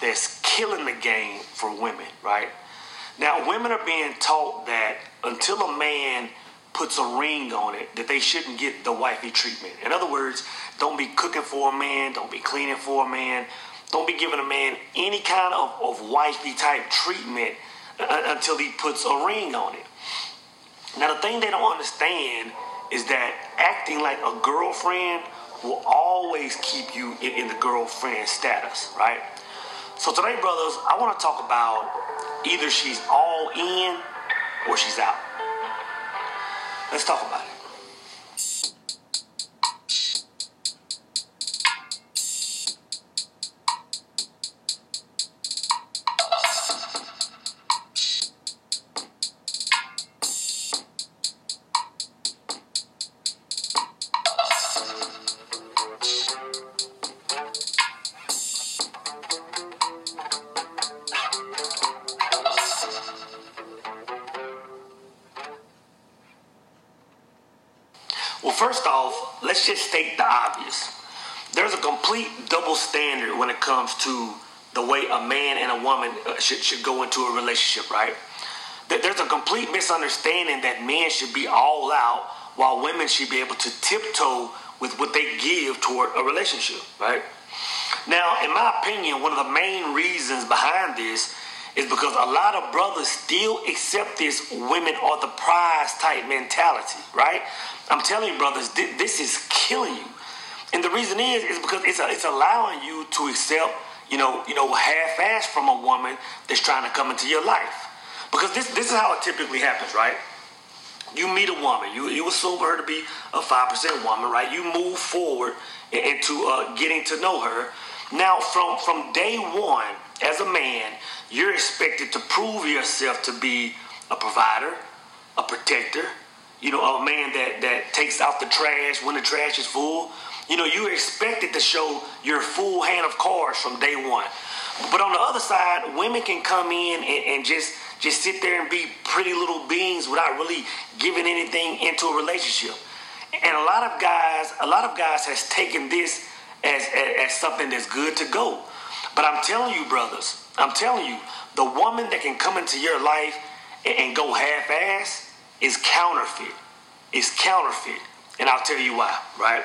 that's killing the game for women, right? Now, women are being taught that until a man puts a ring on it, that they shouldn't get the wifey treatment. In other words, don't be cooking for a man, don't be cleaning for a man, don't be giving a man any kind of, of wifey type treatment uh, until he puts a ring on it. Now, the thing they don't understand is that acting like a girlfriend will always keep you in, in the girlfriend status, right? So today, brothers, I want to talk about either she's all in or she's out. Let's talk about it. First off, let's just state the obvious. There's a complete double standard when it comes to the way a man and a woman uh, should, should go into a relationship, right? There's a complete misunderstanding that men should be all out while women should be able to tiptoe with what they give toward a relationship, right? Now, in my opinion, one of the main reasons behind this is because a lot of brothers still accept this women are the prize type mentality, right? I'm telling you, brothers, this is killing you. And the reason is, is because it's, a, it's allowing you to accept, you know, you know, half-ass from a woman that's trying to come into your life. Because this, this is how it typically happens, right? You meet a woman, you, you assume her to be a 5% woman, right? You move forward into uh, getting to know her. Now, from, from day one, as a man, you're expected to prove yourself to be a provider, a protector, you know, a man that, that takes out the trash when the trash is full. You know, you're expected to show your full hand of cards from day one. But on the other side, women can come in and, and just just sit there and be pretty little beings without really giving anything into a relationship. And a lot of guys, a lot of guys has taken this as, as, as something that's good to go. But I'm telling you, brothers, I'm telling you, the woman that can come into your life and, go half-ass is counterfeit. It's counterfeit. And I'll tell you why, right?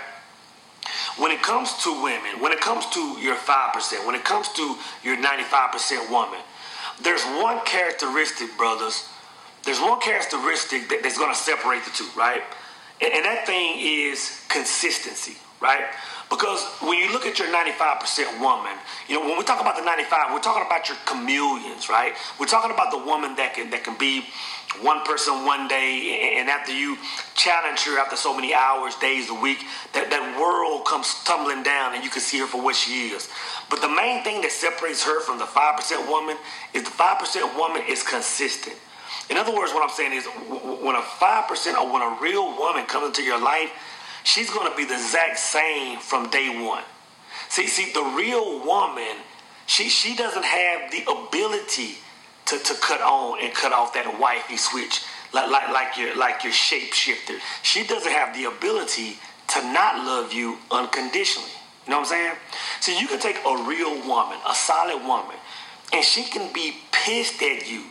When it comes to women, when it comes to your 5%, when it comes to your 95% woman, there's one characteristic, brothers. There's one characteristic that, that's going to separate the two, right? And that thing is consistency, right? Because when you look at your 95% woman, you know, when we talk about the 95, we're talking about your chameleons, right? We're talking about the woman that can that can be one person one day, and after you challenge her after so many hours, days, a week, that, that world comes tumbling down and you can see her for what she is. But the main thing that separates her from the 5% woman is the 5% woman is consistent. In other words, what I'm saying is when a 5% or when a real woman comes into your life, she's going to be the exact same from day one. See, see, the real woman, she she doesn't have the ability to, to cut on and cut off that wifey switch like like like your like your shapeshifter. She doesn't have the ability to not love you unconditionally. You know what I'm saying? So you can take a real woman, a solid woman, and she can be pissed at you.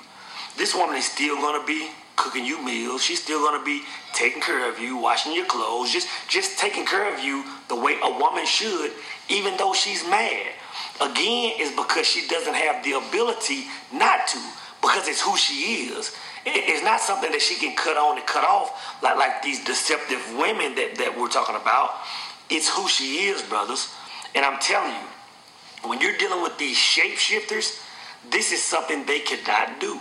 This woman is still gonna be cooking you meals. She's still gonna be taking care of you, washing your clothes, just just taking care of you the way a woman should, even though she's mad. Again, is because she doesn't have the ability not to, because it's who she is. It's not something that she can cut on and cut off like, like these deceptive women that, that we're talking about. It's who she is, brothers. And I'm telling you, when you're dealing with these shapeshifters, this is something they cannot do.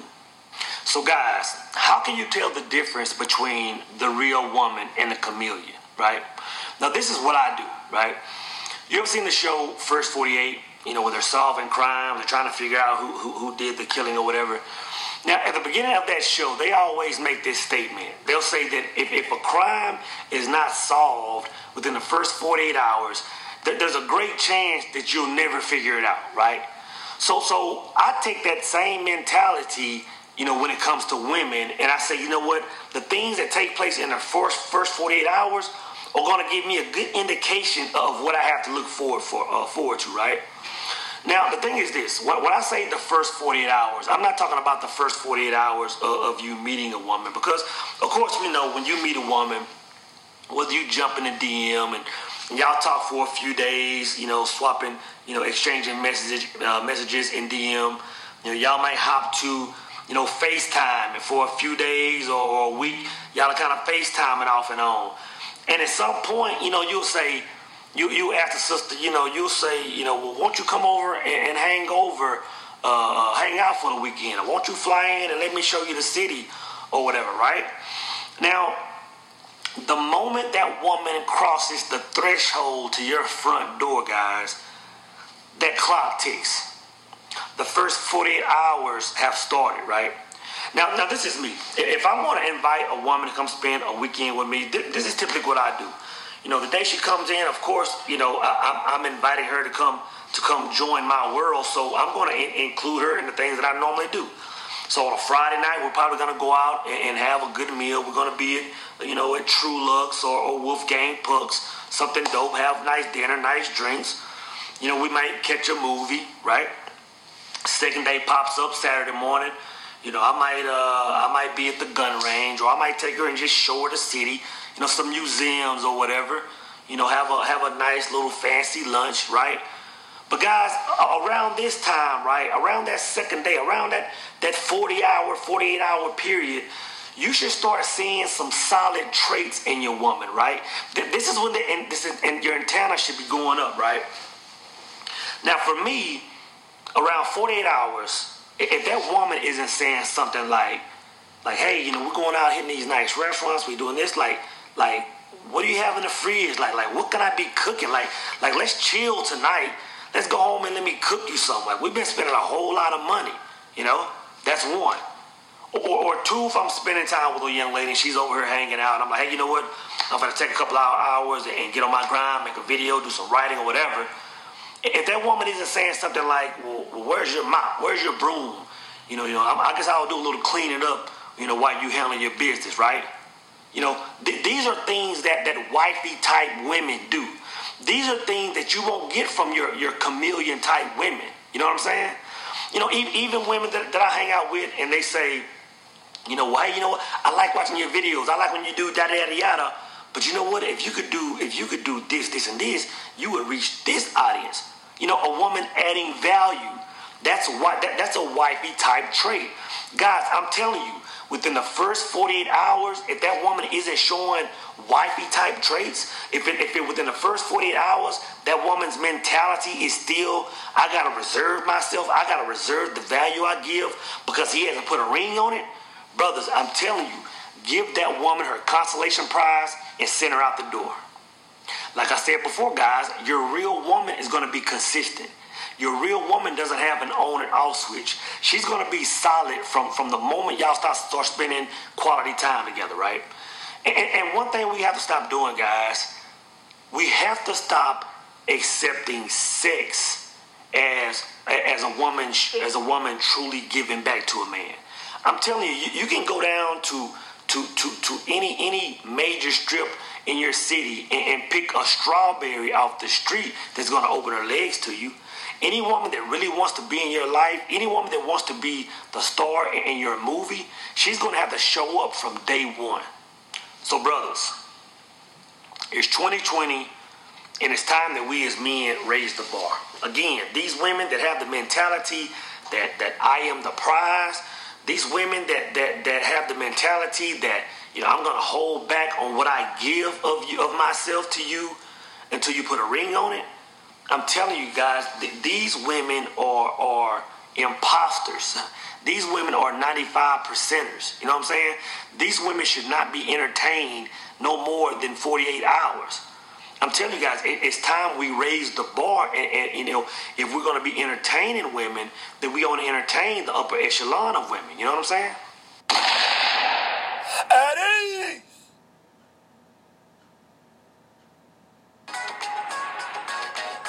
So, guys, how can you tell the difference between the real woman and the chameleon, right? Now, this is what I do, right? You ever seen the show First 48? You know, where they're solving crime, they're trying to figure out who, who, who did the killing or whatever. Now, at the beginning of that show, they always make this statement. They'll say that if, if a crime is not solved within the first 48 hours, that there's a great chance that you'll never figure it out, right? So, so I take that same mentality you know, when it comes to women. And I say, you know what? The things that take place in the first first 48 hours are going to give me a good indication of what I have to look forward for uh, forward to, right? Now, the thing is this when, when I say the first 48 hours, I'm not talking about the first 48 hours of, of you meeting a woman because, of course, we know when you meet a woman, whether you jump in the DM and y'all talk for a few days, you know, swapping, you know, exchanging messages, uh, messages in DM. You know, y'all might hop to, you know, FaceTime and for a few days or, or a week, y'all are kind of FaceTiming off and on. And at some point, you know, you'll say, you you ask the sister, you know, you'll say, you know, well, won't you come over and, and hang over, uh, uh, hang out for the weekend? Or won't you fly in and let me show you the city or whatever, right? Now, the moment that woman crosses the threshold to your front door, guys, that clock ticks. The first 48 hours have started, right? Now, now this is me. If I want to invite a woman to come spend a weekend with me, this is typically what I do. You know, the day she comes in, of course, you know, I, am inviting her to come to come join my world. So I'm going to in- include her in the things that I normally do. So on a Friday night, we're probably going to go out and, and, have a good meal. We're going to be, at, you know, at True Lux or, or Wolfgang Pucks, something dope. Have nice dinner, nice drinks. You know, we might catch a movie, right? Second day pops up Saturday morning. You know, I might uh, I might be at the gun range, or I might take her and just show her the city. You know, some museums or whatever. You know, have a have a nice little fancy lunch, right? But guys, around this time, right, around that second day, around that that 40 hour, 48 hour period, you should start seeing some solid traits in your woman, right? This is when the and this is, and your antenna should be going up, right? Now, for me, around 48 hours, if that woman isn't saying something like, like, hey, you know, we're going out hitting these nice restaurants, we're doing this, like, like, what do you have in the fridge? Like, like, what can I be cooking? Like, like, let's chill tonight. Let's go home and let me cook you something. Like, we've been spending a whole lot of money, you know? That's one. Or, or, two, if I'm spending time with a young lady and she's over here hanging out, and I'm like, hey, you know what? I'm gonna take a couple of hours and get on my grind, make a video, do some writing or whatever. If that woman isn't saying something like, well, where's your mop? Where's your broom? You know, you know, I guess I'll do a little cleaning up, you know, while you handling your business, right? You know, th- these are things that, that wifey type women do. These are things that you won't get from your, your chameleon type women. You know what I'm saying? You know, even, women that, that I hang out with and they say, you know, why, you know what? I like watching your videos. I like when you do yada yada yada. But you know what? If you could do, if you could do this, this, and this, you would reach this audience. You know, a woman adding value. That's why that, that's a wifey type trait. Guys, I'm telling you, within the first 48 hours, if that woman isn't showing wifey type traits, if it, if it within the first 48 hours, that woman's mentality is still, I gotta reserve myself, I gotta reserve the value I give because he hasn't put a ring on it. Brothers, I'm telling you, give that woman her consolation prize and send her out the door. Like I said before, guys, your real woman is gonna be consistent. Your real woman doesn't have an on and off switch. She's gonna be solid from, from the moment y'all start start spending quality time together, right? And, and one thing we have to stop doing, guys, we have to stop accepting sex as as a woman as a woman truly giving back to a man. I'm telling you, you, you can go down to to to to any any major strip in your city and, and pick a strawberry off the street that's going to open her legs to you any woman that really wants to be in your life, any woman that wants to be the star in your movie, she's going to have to show up from day one. So, brothers, it's 2020, and it's time that we as men raise the bar. Again, these women that have the mentality that, that I am the prize, these women that, that, that have the mentality that, you know, I'm to hold back on what I give of you, of myself to you until you put a ring on it I'm telling you guys, th- these women are are imposters. These women are 95 percenters. You know what I'm saying? These women should not be entertained no more than 48 hours. I'm telling you guys, it, it's time we raise the bar. And, and you know, if we're going to be entertaining women, then we want to entertain the upper echelon of women. You know what I'm saying? Eddie!